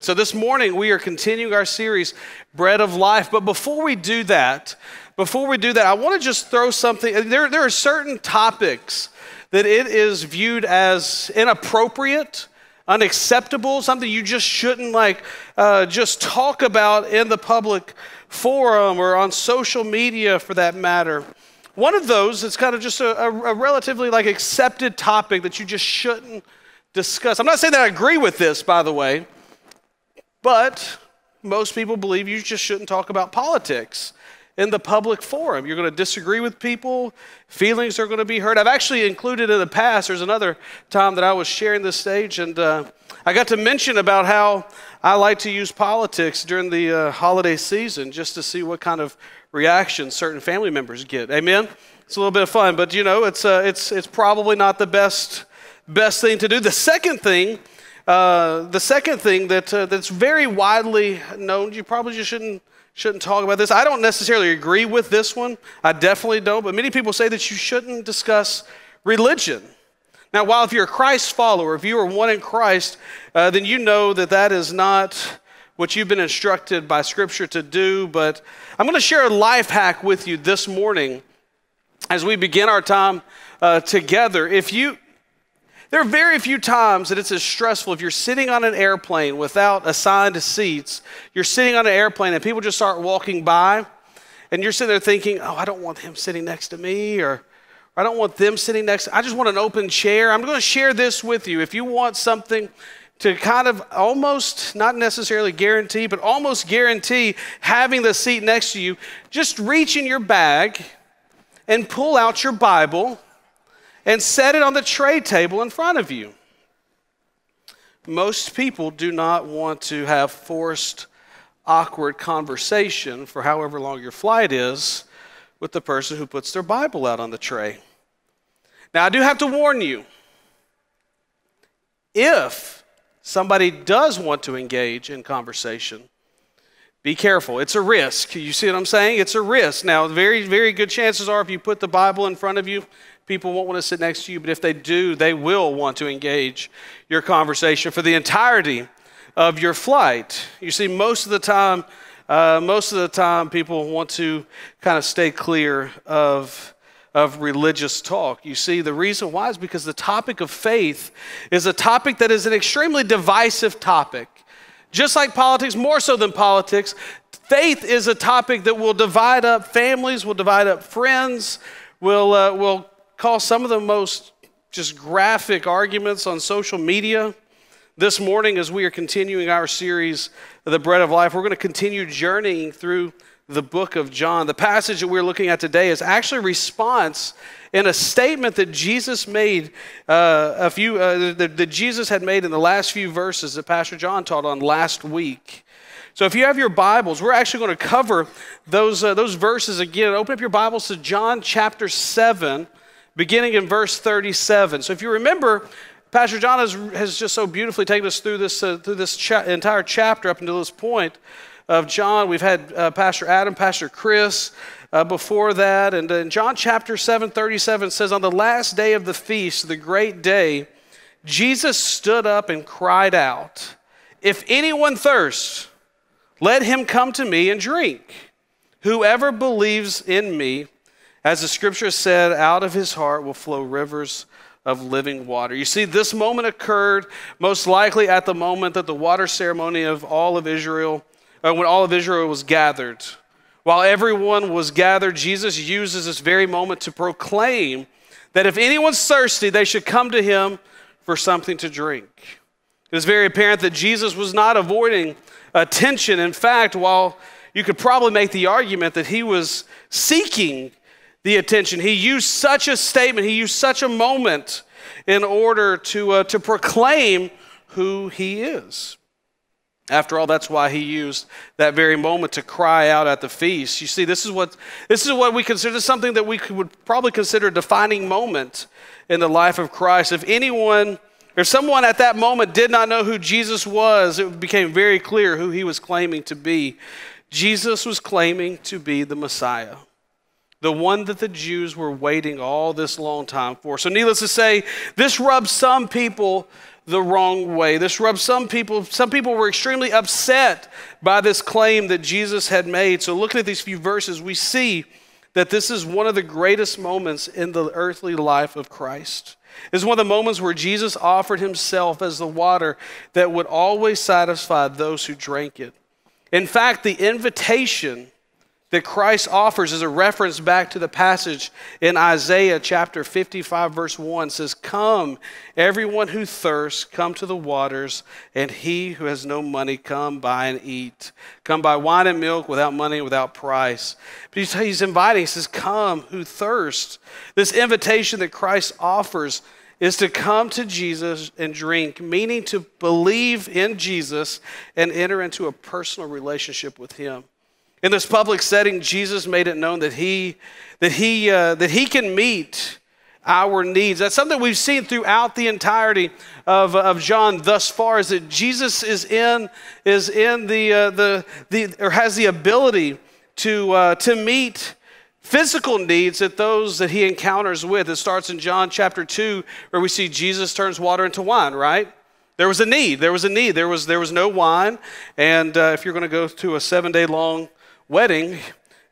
So, this morning we are continuing our series, Bread of Life. But before we do that, before we do that, I want to just throw something. There, there are certain topics that it is viewed as inappropriate, unacceptable, something you just shouldn't like uh, just talk about in the public forum or on social media for that matter. One of those is kind of just a, a, a relatively like accepted topic that you just shouldn't discuss. I'm not saying that I agree with this, by the way. But most people believe you just shouldn't talk about politics in the public forum. You're going to disagree with people, feelings are going to be hurt. I've actually included in the past, there's another time that I was sharing this stage, and uh, I got to mention about how I like to use politics during the uh, holiday season just to see what kind of reaction certain family members get. Amen? It's a little bit of fun, but you know, it's, uh, it's, it's probably not the best, best thing to do. The second thing uh, the second thing that, uh, that's very widely known, you probably just shouldn't, shouldn't talk about this. I don't necessarily agree with this one. I definitely don't. But many people say that you shouldn't discuss religion. Now, while if you're a Christ follower, if you are one in Christ, uh, then you know that that is not what you've been instructed by Scripture to do. But I'm going to share a life hack with you this morning as we begin our time uh, together. If you there are very few times that it's as stressful if you're sitting on an airplane without assigned seats. You're sitting on an airplane and people just start walking by, and you're sitting there thinking, oh, I don't want him sitting next to me, or I don't want them sitting next. To, I just want an open chair. I'm going to share this with you. If you want something to kind of almost, not necessarily guarantee, but almost guarantee having the seat next to you, just reach in your bag and pull out your Bible and set it on the tray table in front of you. Most people do not want to have forced, awkward conversation for however long your flight is with the person who puts their Bible out on the tray. Now, I do have to warn you if somebody does want to engage in conversation, be careful. It's a risk. You see what I'm saying? It's a risk. Now, very, very good chances are if you put the Bible in front of you, people won't want to sit next to you, but if they do, they will want to engage your conversation for the entirety of your flight. You see, most of the time, uh, most of the time, people want to kind of stay clear of of religious talk. You see, the reason why is because the topic of faith is a topic that is an extremely divisive topic. Just like politics, more so than politics, faith is a topic that will divide up families, will divide up friends, will, uh, will cause some of the most just graphic arguments on social media. This morning, as we are continuing our series, The Bread of Life, we're going to continue journeying through the book of John. The passage that we're looking at today is actually a response in a statement that Jesus made uh, a few uh, that, that Jesus had made in the last few verses that Pastor John taught on last week. So if you have your Bibles, we're actually going to cover those uh, those verses again. Open up your Bibles to John chapter seven, beginning in verse thirty-seven. So if you remember. Pastor John has, has just so beautifully taken us through this, uh, through this cha- entire chapter up until this point of John. We've had uh, Pastor Adam, Pastor Chris uh, before that. And in John chapter 7, 37 says, On the last day of the feast, the great day, Jesus stood up and cried out, If anyone thirsts, let him come to me and drink. Whoever believes in me, as the scripture said, out of his heart will flow rivers of living water. You see, this moment occurred most likely at the moment that the water ceremony of all of Israel uh, when all of Israel was gathered. While everyone was gathered, Jesus uses this very moment to proclaim that if anyone's thirsty, they should come to him for something to drink. It is very apparent that Jesus was not avoiding attention. In fact, while you could probably make the argument that he was seeking the attention, he used such a statement, he used such a moment in order to, uh, to proclaim who he is. After all, that's why he used that very moment to cry out at the feast. You see, this is what, this is what we consider something that we would probably consider a defining moment in the life of Christ. If anyone, if someone at that moment did not know who Jesus was, it became very clear who he was claiming to be. Jesus was claiming to be the Messiah, the one that the Jews were waiting all this long time for. So, needless to say, this rubs some people the wrong way. This rubbed some people, some people were extremely upset by this claim that Jesus had made. So, looking at these few verses, we see that this is one of the greatest moments in the earthly life of Christ. It's one of the moments where Jesus offered himself as the water that would always satisfy those who drank it. In fact, the invitation that Christ offers is a reference back to the passage in Isaiah chapter 55, verse 1 says, Come, everyone who thirsts, come to the waters, and he who has no money, come buy and eat. Come buy wine and milk without money, without price. But he's, he's inviting, he says, Come who thirst. This invitation that Christ offers is to come to Jesus and drink, meaning to believe in Jesus and enter into a personal relationship with him. In this public setting, Jesus made it known that he, that he, uh, that he can meet our needs. That's something we've seen throughout the entirety of, of John thus far is that Jesus is in, is in the, uh, the, the, or has the ability to, uh, to meet physical needs that those that he encounters with. It starts in John chapter 2, where we see Jesus turns water into wine, right? There was a need. There was a need. There was, there was no wine. And uh, if you're going to go to a seven day long wedding,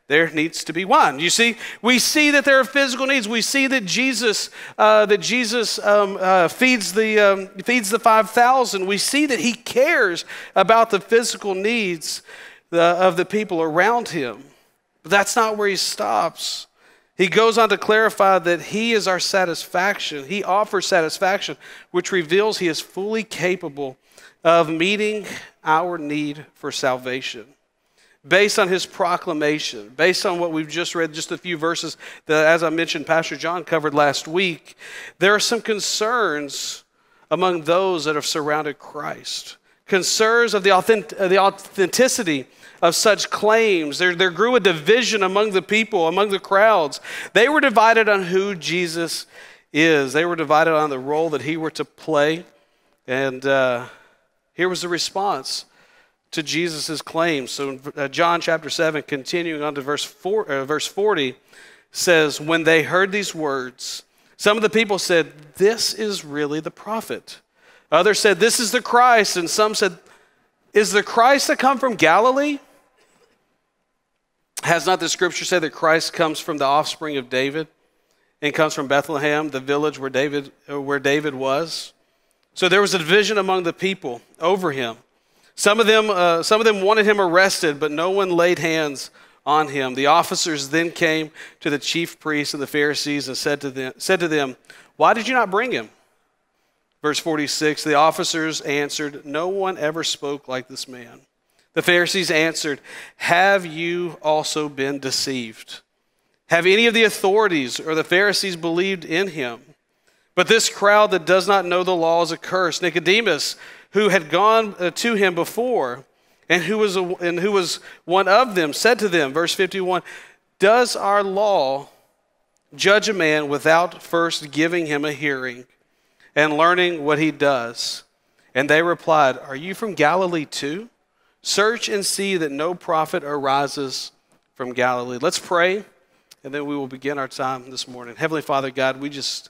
there needs to be wine. You see, we see that there are physical needs. We see that Jesus, uh, that Jesus um, uh, feeds the um, feeds the five thousand. We see that He cares about the physical needs of the people around Him. But that's not where He stops. He goes on to clarify that He is our satisfaction. He offers satisfaction, which reveals He is fully capable of meeting our need for salvation based on his proclamation, based on what we've just read, just a few verses that, as I mentioned, Pastor John covered last week, there are some concerns among those that have surrounded Christ. Concerns of the, authentic, the authenticity of such claims. There, there grew a division among the people, among the crowds. They were divided on who Jesus is, they were divided on the role that he were to play. And uh, here was the response to Jesus' claims. So, uh, John chapter 7, continuing on to verse, four, uh, verse 40, says, When they heard these words, some of the people said, This is really the prophet. Others said, This is the Christ. And some said, Is the Christ that come from Galilee? Has not the scripture said that Christ comes from the offspring of David and comes from Bethlehem, the village where David, uh, where David was? So there was a division among the people over him. Some of them, uh, some of them wanted him arrested, but no one laid hands on him. The officers then came to the chief priests and the Pharisees and said to them, said to them Why did you not bring him? Verse 46 The officers answered, No one ever spoke like this man. The Pharisees answered, Have you also been deceived? Have any of the authorities or the Pharisees believed in him? But this crowd that does not know the law is accursed. Nicodemus, who had gone uh, to him before and who was, a, and who was one of them, said to them, verse 51, Does our law judge a man without first giving him a hearing and learning what he does? And they replied, Are you from Galilee too? Search and see that no prophet arises from Galilee. Let's pray, and then we will begin our time this morning. Heavenly Father, God, we just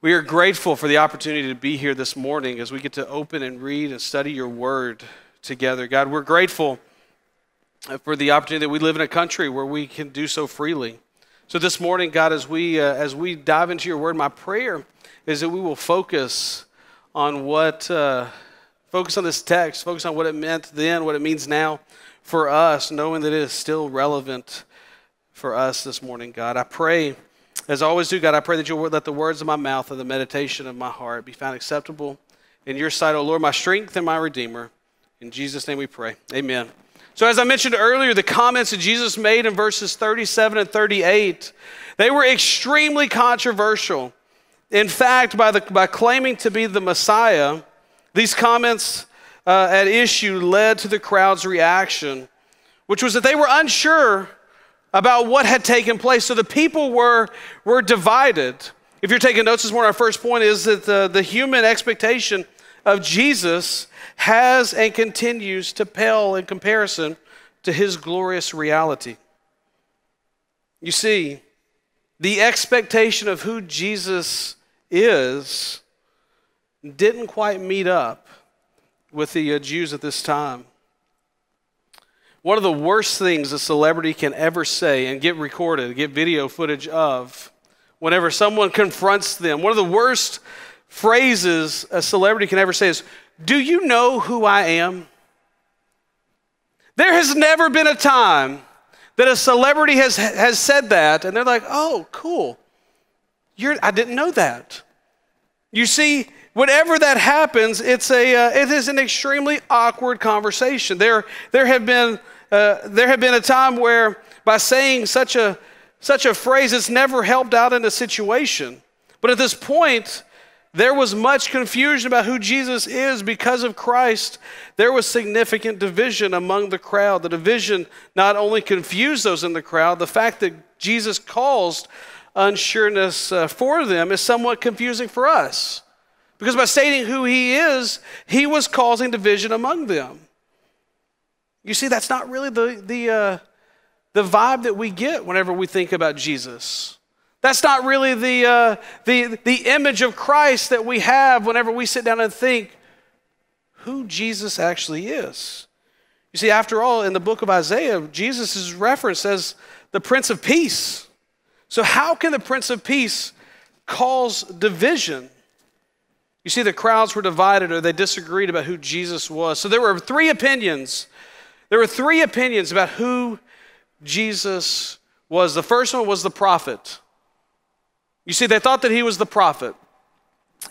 we are grateful for the opportunity to be here this morning as we get to open and read and study your word together. God, we're grateful for the opportunity that we live in a country where we can do so freely. So this morning, God, as we uh, as we dive into your word, my prayer is that we will focus on what uh, focus on this text, focus on what it meant then, what it means now for us, knowing that it is still relevant for us this morning. God, I pray as I always do, God, I pray that you'll let the words of my mouth and the meditation of my heart be found acceptable in your sight, O Lord, my strength and my redeemer. In Jesus' name we pray. Amen. So, as I mentioned earlier, the comments that Jesus made in verses 37 and 38, they were extremely controversial. In fact, by, the, by claiming to be the Messiah, these comments uh, at issue led to the crowd's reaction, which was that they were unsure about what had taken place. So the people were, were divided. If you're taking notes this morning, our first point is that the, the human expectation of Jesus has and continues to pale in comparison to his glorious reality. You see, the expectation of who Jesus is didn't quite meet up with the Jews at this time. One of the worst things a celebrity can ever say and get recorded, get video footage of, whenever someone confronts them, one of the worst phrases a celebrity can ever say is, Do you know who I am? There has never been a time that a celebrity has, has said that, and they're like, Oh, cool. You're, I didn't know that. You see, whenever that happens, it's a, uh, it is an extremely awkward conversation. There, there, have been, uh, there have been a time where by saying such a, such a phrase, it's never helped out in a situation. But at this point, there was much confusion about who Jesus is because of Christ. There was significant division among the crowd. The division not only confused those in the crowd, the fact that Jesus caused unsureness uh, for them is somewhat confusing for us. Because by stating who he is, he was causing division among them. You see, that's not really the, the, uh, the vibe that we get whenever we think about Jesus. That's not really the, uh, the, the image of Christ that we have whenever we sit down and think who Jesus actually is. You see, after all, in the book of Isaiah, Jesus is referenced as the Prince of Peace. So, how can the Prince of Peace cause division? You see, the crowds were divided or they disagreed about who Jesus was. So, there were three opinions. There were three opinions about who Jesus was. The first one was the prophet. You see, they thought that he was the prophet.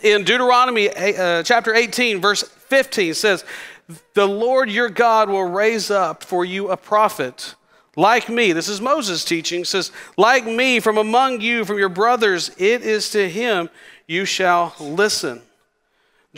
In Deuteronomy uh, chapter 18, verse 15 says, The Lord your God will raise up for you a prophet like me, this is Moses' teaching, says, like me from among you, from your brothers, it is to him you shall listen.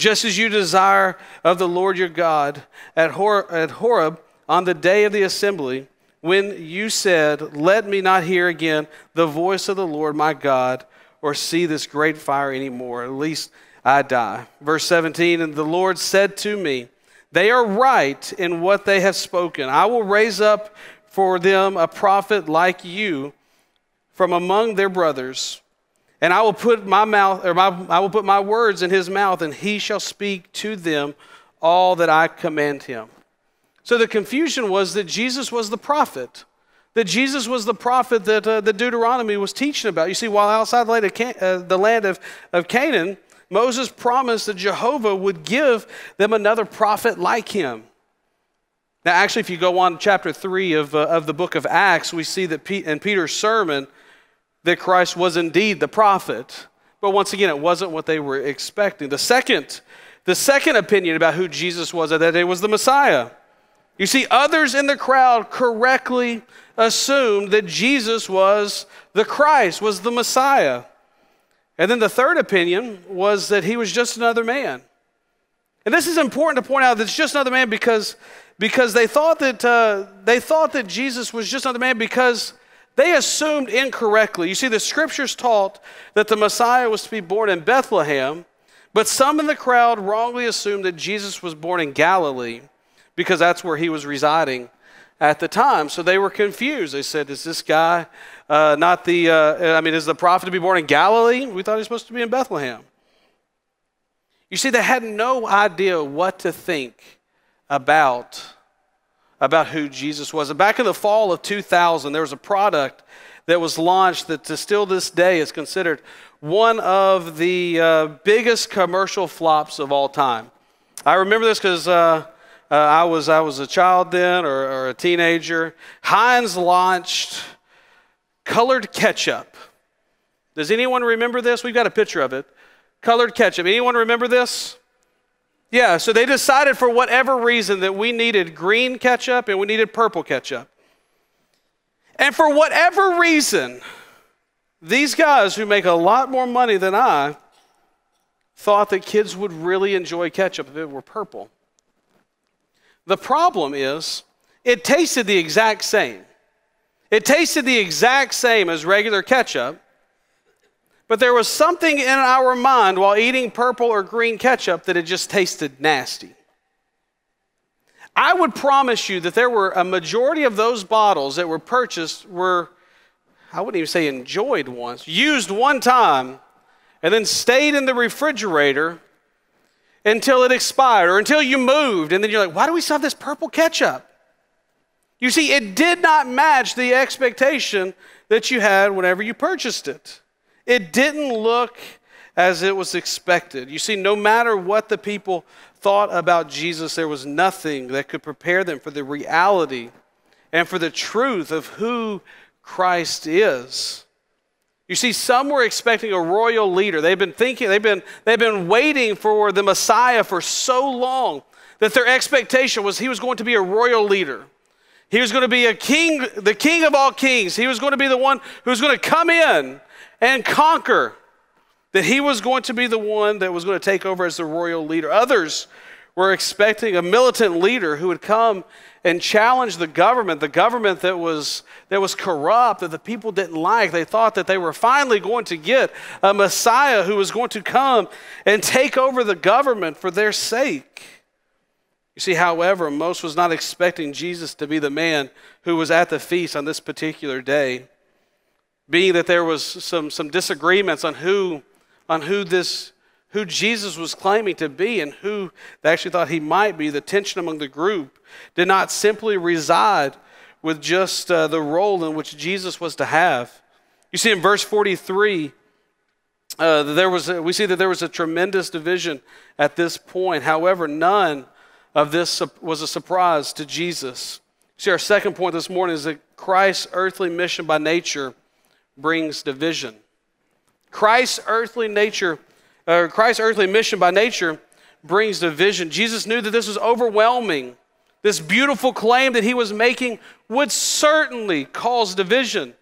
Just as you desire of the Lord your God at, Hor- at Horeb on the day of the assembly, when you said, Let me not hear again the voice of the Lord my God, or see this great fire anymore, at least I die. Verse 17, and the Lord said to me, They are right in what they have spoken. I will raise up for them a prophet like you from among their brothers. And I will put my mouth, or my, I will put my words in his mouth, and he shall speak to them all that I command him. So the confusion was that Jesus was the prophet, that Jesus was the prophet that uh, the Deuteronomy was teaching about. You see, while outside the land of, Can- uh, the land of, of Canaan, Moses promised that Jehovah would give them another prophet like him. Now, actually, if you go on to chapter 3 of, uh, of the book of Acts, we see that Pete, in Peter's sermon that Christ was indeed the prophet. But once again, it wasn't what they were expecting. The second, the second opinion about who Jesus was at that day was the Messiah. You see, others in the crowd correctly assumed that Jesus was the Christ, was the Messiah. And then the third opinion was that he was just another man. And this is important to point out that it's just another man because because they thought that, uh, they thought that Jesus was just another man because they assumed incorrectly. You see, the scriptures taught that the Messiah was to be born in Bethlehem, but some in the crowd wrongly assumed that Jesus was born in Galilee because that's where he was residing at the time. So they were confused. They said, Is this guy uh, not the, uh, I mean, is the prophet to be born in Galilee? We thought he was supposed to be in Bethlehem. You see, they had no idea what to think about, about who Jesus was. And back in the fall of 2000, there was a product that was launched that to still this day is considered one of the uh, biggest commercial flops of all time. I remember this because uh, uh, I, was, I was a child then or, or a teenager. Heinz launched colored ketchup. Does anyone remember this? We've got a picture of it. Colored ketchup. Anyone remember this? Yeah, so they decided for whatever reason that we needed green ketchup and we needed purple ketchup. And for whatever reason, these guys who make a lot more money than I thought that kids would really enjoy ketchup if it were purple. The problem is, it tasted the exact same. It tasted the exact same as regular ketchup, but there was something in our mind while eating purple or green ketchup that it just tasted nasty. I would promise you that there were a majority of those bottles that were purchased were, I wouldn't even say enjoyed once, used one time, and then stayed in the refrigerator until it expired or until you moved. And then you're like, why do we still have this purple ketchup? You see, it did not match the expectation that you had whenever you purchased it. It didn't look as it was expected. You see, no matter what the people thought about Jesus, there was nothing that could prepare them for the reality and for the truth of who Christ is. You see, some were expecting a royal leader. They've been thinking, they've been, they've been waiting for the Messiah for so long that their expectation was he was going to be a royal leader. He was going to be a king, the king of all kings. He was going to be the one who was going to come in and conquer. That he was going to be the one that was going to take over as the royal leader. Others were expecting a militant leader who would come and challenge the government, the government that was, that was corrupt, that the people didn't like. They thought that they were finally going to get a Messiah who was going to come and take over the government for their sake. You see, however, most was not expecting Jesus to be the man who was at the feast on this particular day, being that there was some, some disagreements on who, on who this who Jesus was claiming to be and who they actually thought he might be, the tension among the group did not simply reside with just uh, the role in which Jesus was to have. You see, in verse 43, uh, there was a, we see that there was a tremendous division at this point. However, none of this was a surprise to Jesus. See, our second point this morning is that Christ's earthly mission by nature brings division. Christ's earthly nature uh, Christ's earthly mission by nature brings division. Jesus knew that this was overwhelming. This beautiful claim that he was making would certainly cause division.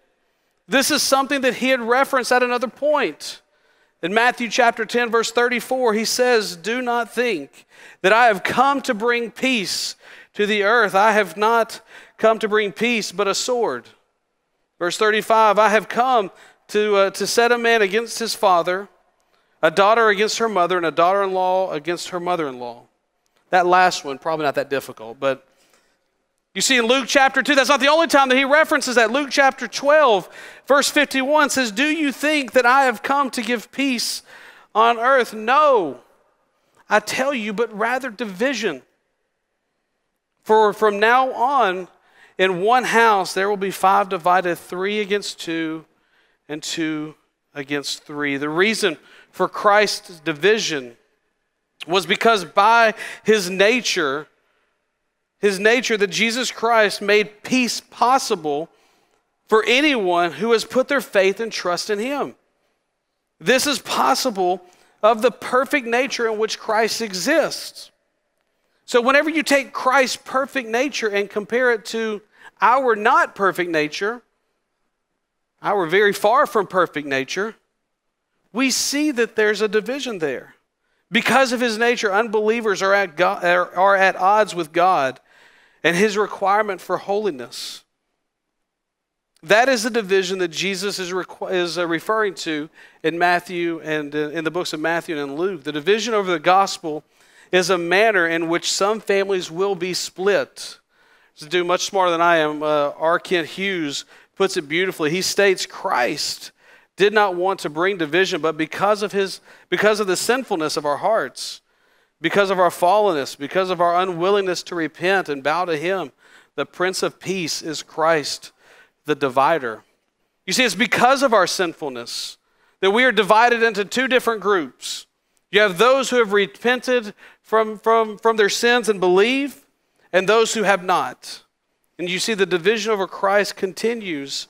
This is something that he had referenced at another point. In Matthew chapter 10, verse 34, he says, Do not think that I have come to bring peace to the earth. I have not come to bring peace, but a sword. Verse 35, I have come to, uh, to set a man against his father a daughter against her mother, and a daughter in law against her mother in law. That last one, probably not that difficult, but you see in Luke chapter 2, that's not the only time that he references that. Luke chapter 12, verse 51 says, Do you think that I have come to give peace on earth? No, I tell you, but rather division. For from now on, in one house there will be five divided, three against two, and two against three. The reason for Christ's division was because by his nature, his nature, that Jesus Christ made peace possible for anyone who has put their faith and trust in him. This is possible of the perfect nature in which Christ exists. So, whenever you take Christ's perfect nature and compare it to our not perfect nature, our very far from perfect nature, we see that there's a division there. Because of his nature, unbelievers are at, God, are at odds with God and his requirement for holiness. That is the division that Jesus is, is uh, referring to in Matthew and uh, in the books of Matthew and Luke. The division over the gospel is a manner in which some families will be split. To do much smarter than I am, uh, R. Kent Hughes puts it beautifully. He states Christ did not want to bring division, but because of his because of the sinfulness of our hearts, because of our fallenness, because of our unwillingness to repent and bow to him, the Prince of Peace is Christ, the divider. You see, it's because of our sinfulness that we are divided into two different groups. You have those who have repented from, from, from their sins and believe, and those who have not. And you see, the division over Christ continues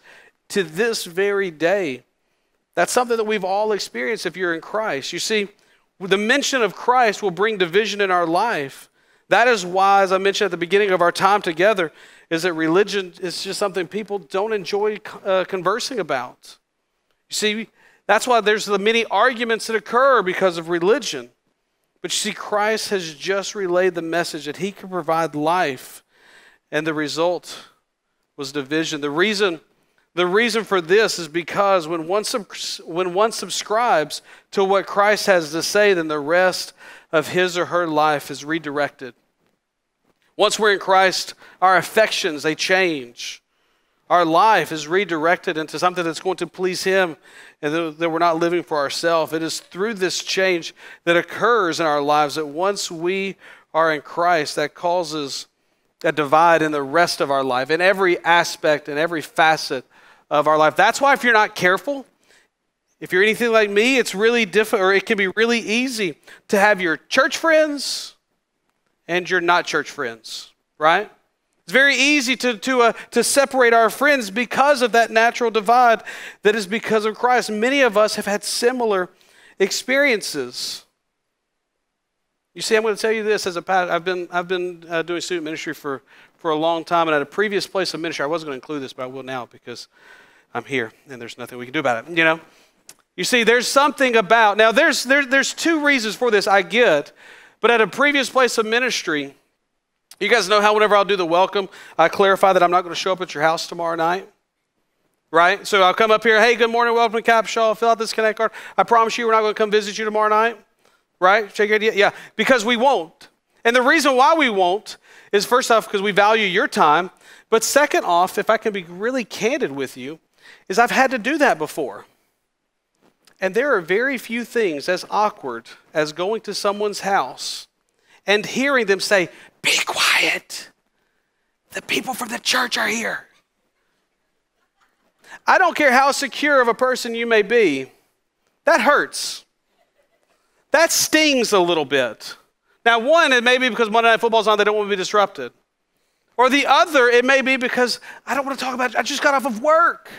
to this very day. That's something that we've all experienced if you're in Christ. You see, the mention of Christ will bring division in our life. That is why, as I mentioned at the beginning of our time together, is that religion is just something people don't enjoy uh, conversing about. You see, that's why there's the many arguments that occur because of religion. But you see, Christ has just relayed the message that he can provide life, and the result was division. The reason the reason for this is because when one, when one subscribes to what Christ has to say, then the rest of his or her life is redirected. Once we're in Christ, our affections, they change. Our life is redirected into something that's going to please Him and that we're not living for ourselves. It is through this change that occurs in our lives that once we are in Christ, that causes a divide in the rest of our life, in every aspect, in every facet of our life. That's why, if you're not careful, if you're anything like me, it's really difficult, or it can be really easy to have your church friends and your not church friends, right? It's very easy to, to, uh, to separate our friends because of that natural divide that is because of Christ. Many of us have had similar experiences. You see, I'm going to tell you this as a pastor. I've been, I've been uh, doing student ministry for, for a long time, and at a previous place of ministry, I wasn't going to include this, but I will now because I'm here and there's nothing we can do about it. You know, you see, there's something about now. There's there, there's two reasons for this. I get, but at a previous place of ministry, you guys know how whenever I'll do the welcome, I clarify that I'm not going to show up at your house tomorrow night? Right? So I'll come up here, hey, good morning, welcome to Capshaw, fill out this Connect card. I promise you we're not going to come visit you tomorrow night. Right? Shake your idea? Yeah, because we won't. And the reason why we won't is first off, because we value your time. But second off, if I can be really candid with you, is I've had to do that before. And there are very few things as awkward as going to someone's house and hearing them say, Be quiet. The people from the church are here. I don't care how secure of a person you may be, that hurts. That stings a little bit. Now, one, it may be because Monday Night Football's on, they don't want to be disrupted. Or the other, it may be because I don't want to talk about it. I just got off of work.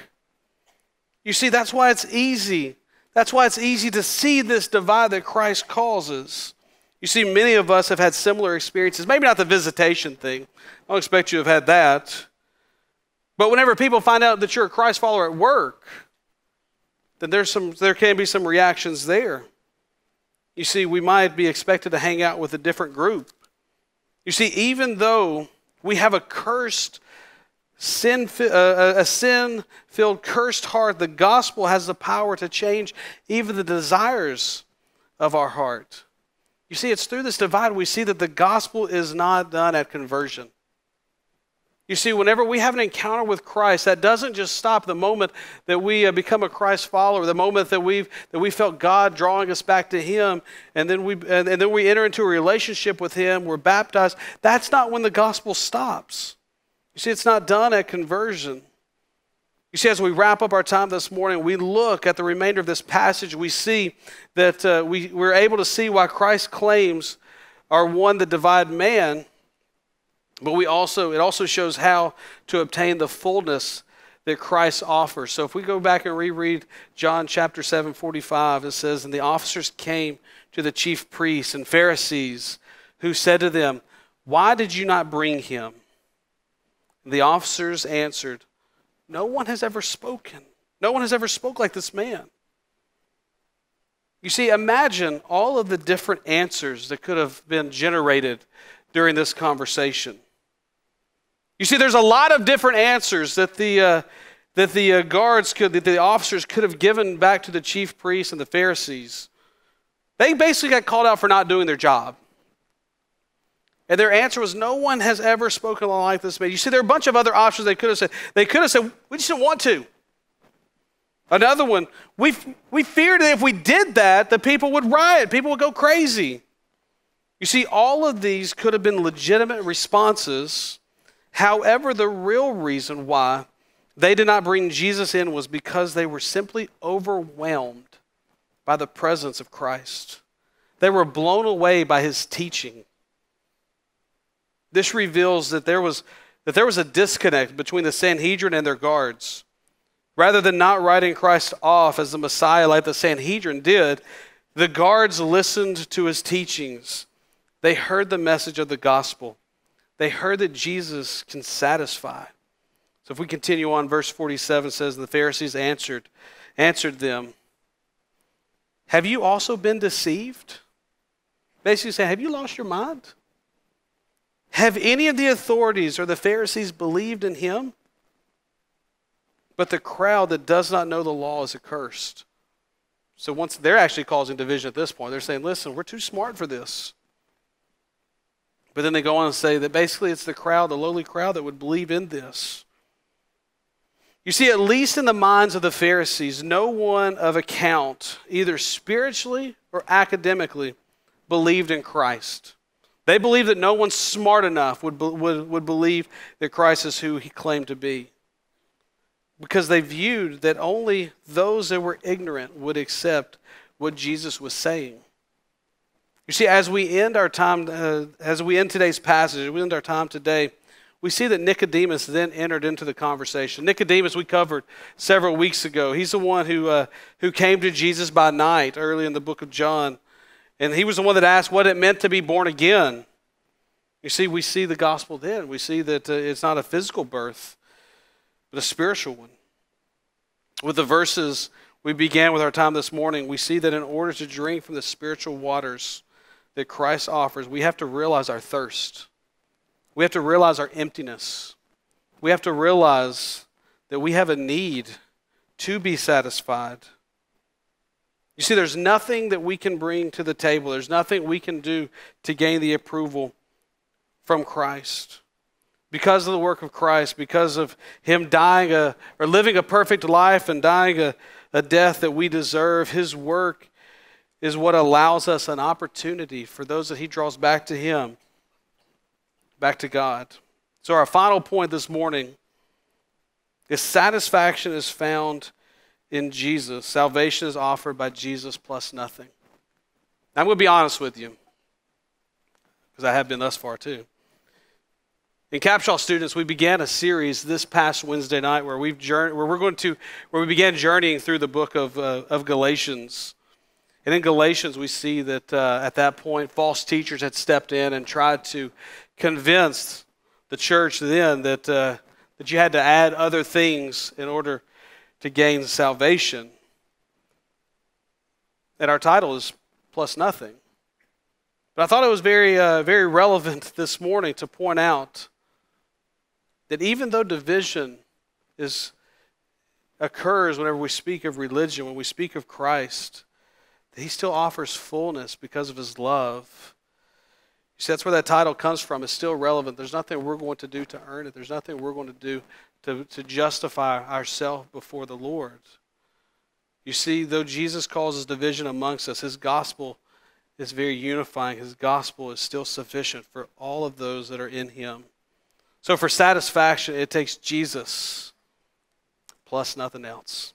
You see, that's why it's easy. That's why it's easy to see this divide that Christ causes. You see, many of us have had similar experiences. Maybe not the visitation thing. I don't expect you to have had that. But whenever people find out that you're a Christ follower at work, then there's some, there can be some reactions there. You see, we might be expected to hang out with a different group. You see, even though we have a cursed, sin, uh, a sin filled, cursed heart, the gospel has the power to change even the desires of our heart. You see, it's through this divide we see that the gospel is not done at conversion. You see, whenever we have an encounter with Christ, that doesn't just stop the moment that we uh, become a Christ follower, the moment that we've that we felt God drawing us back to Him, and then we and, and then we enter into a relationship with Him. We're baptized. That's not when the gospel stops. You see, it's not done at conversion. You see, as we wrap up our time this morning, we look at the remainder of this passage. We see that uh, we, we're able to see why Christ's claims are one that divide man, but we also it also shows how to obtain the fullness that Christ offers. So if we go back and reread John chapter 7, 45, it says, And the officers came to the chief priests and Pharisees, who said to them, Why did you not bring him? the officers answered, no one has ever spoken. No one has ever spoke like this man. You see, imagine all of the different answers that could have been generated during this conversation. You see, there's a lot of different answers that the, uh, that the uh, guards could, that the officers could have given back to the chief priests and the Pharisees. They basically got called out for not doing their job. And their answer was, No one has ever spoken like this man. You see, there are a bunch of other options they could have said. They could have said, We just didn't want to. Another one, we, we feared that if we did that, the people would riot, people would go crazy. You see, all of these could have been legitimate responses. However, the real reason why they did not bring Jesus in was because they were simply overwhelmed by the presence of Christ. They were blown away by his teaching. This reveals that there was, that there was a disconnect between the Sanhedrin and their guards. Rather than not writing Christ off as the Messiah like the Sanhedrin did, the guards listened to his teachings. They heard the message of the gospel. They heard that Jesus can satisfy. So if we continue on, verse 47 says, The Pharisees answered, answered them, Have you also been deceived? Basically saying, Have you lost your mind? Have any of the authorities or the Pharisees believed in him? But the crowd that does not know the law is accursed. So once they're actually causing division at this point, they're saying, listen, we're too smart for this. But then they go on and say that basically it's the crowd, the lowly crowd, that would believe in this. You see, at least in the minds of the Pharisees, no one of account, either spiritually or academically, believed in Christ. They believed that no one smart enough would, would, would believe that Christ is who he claimed to be. Because they viewed that only those that were ignorant would accept what Jesus was saying. You see, as we end our time, uh, as we end today's passage, we end our time today, we see that Nicodemus then entered into the conversation. Nicodemus, we covered several weeks ago. He's the one who, uh, who came to Jesus by night early in the book of John. And he was the one that asked what it meant to be born again. You see, we see the gospel then. We see that uh, it's not a physical birth, but a spiritual one. With the verses we began with our time this morning, we see that in order to drink from the spiritual waters that Christ offers, we have to realize our thirst. We have to realize our emptiness. We have to realize that we have a need to be satisfied. You see, there's nothing that we can bring to the table, there's nothing we can do to gain the approval from Christ. Because of the work of Christ, because of Him dying a, or living a perfect life and dying a, a death that we deserve, His work is what allows us an opportunity for those that He draws back to Him, back to God. So, our final point this morning is satisfaction is found in Jesus. Salvation is offered by Jesus plus nothing. I'm going to be honest with you, because I have been thus far too. In Capshaw students, we began a series this past Wednesday night where we've journey, where we're going to where we began journeying through the book of uh, of Galatians. And in Galatians, we see that uh, at that point, false teachers had stepped in and tried to convince the church then that uh, that you had to add other things in order to gain salvation. And our title is Plus Nothing. But I thought it was very, uh, very relevant this morning to point out that even though division is, occurs whenever we speak of religion, when we speak of Christ, he still offers fullness because of his love. You see, that's where that title comes from. It's still relevant. There's nothing we're going to do to earn it. There's nothing we're going to do to, to justify ourselves before the Lord. You see, though Jesus causes division amongst us, his gospel is very unifying. His gospel is still sufficient for all of those that are in him. So, for satisfaction, it takes Jesus plus nothing else.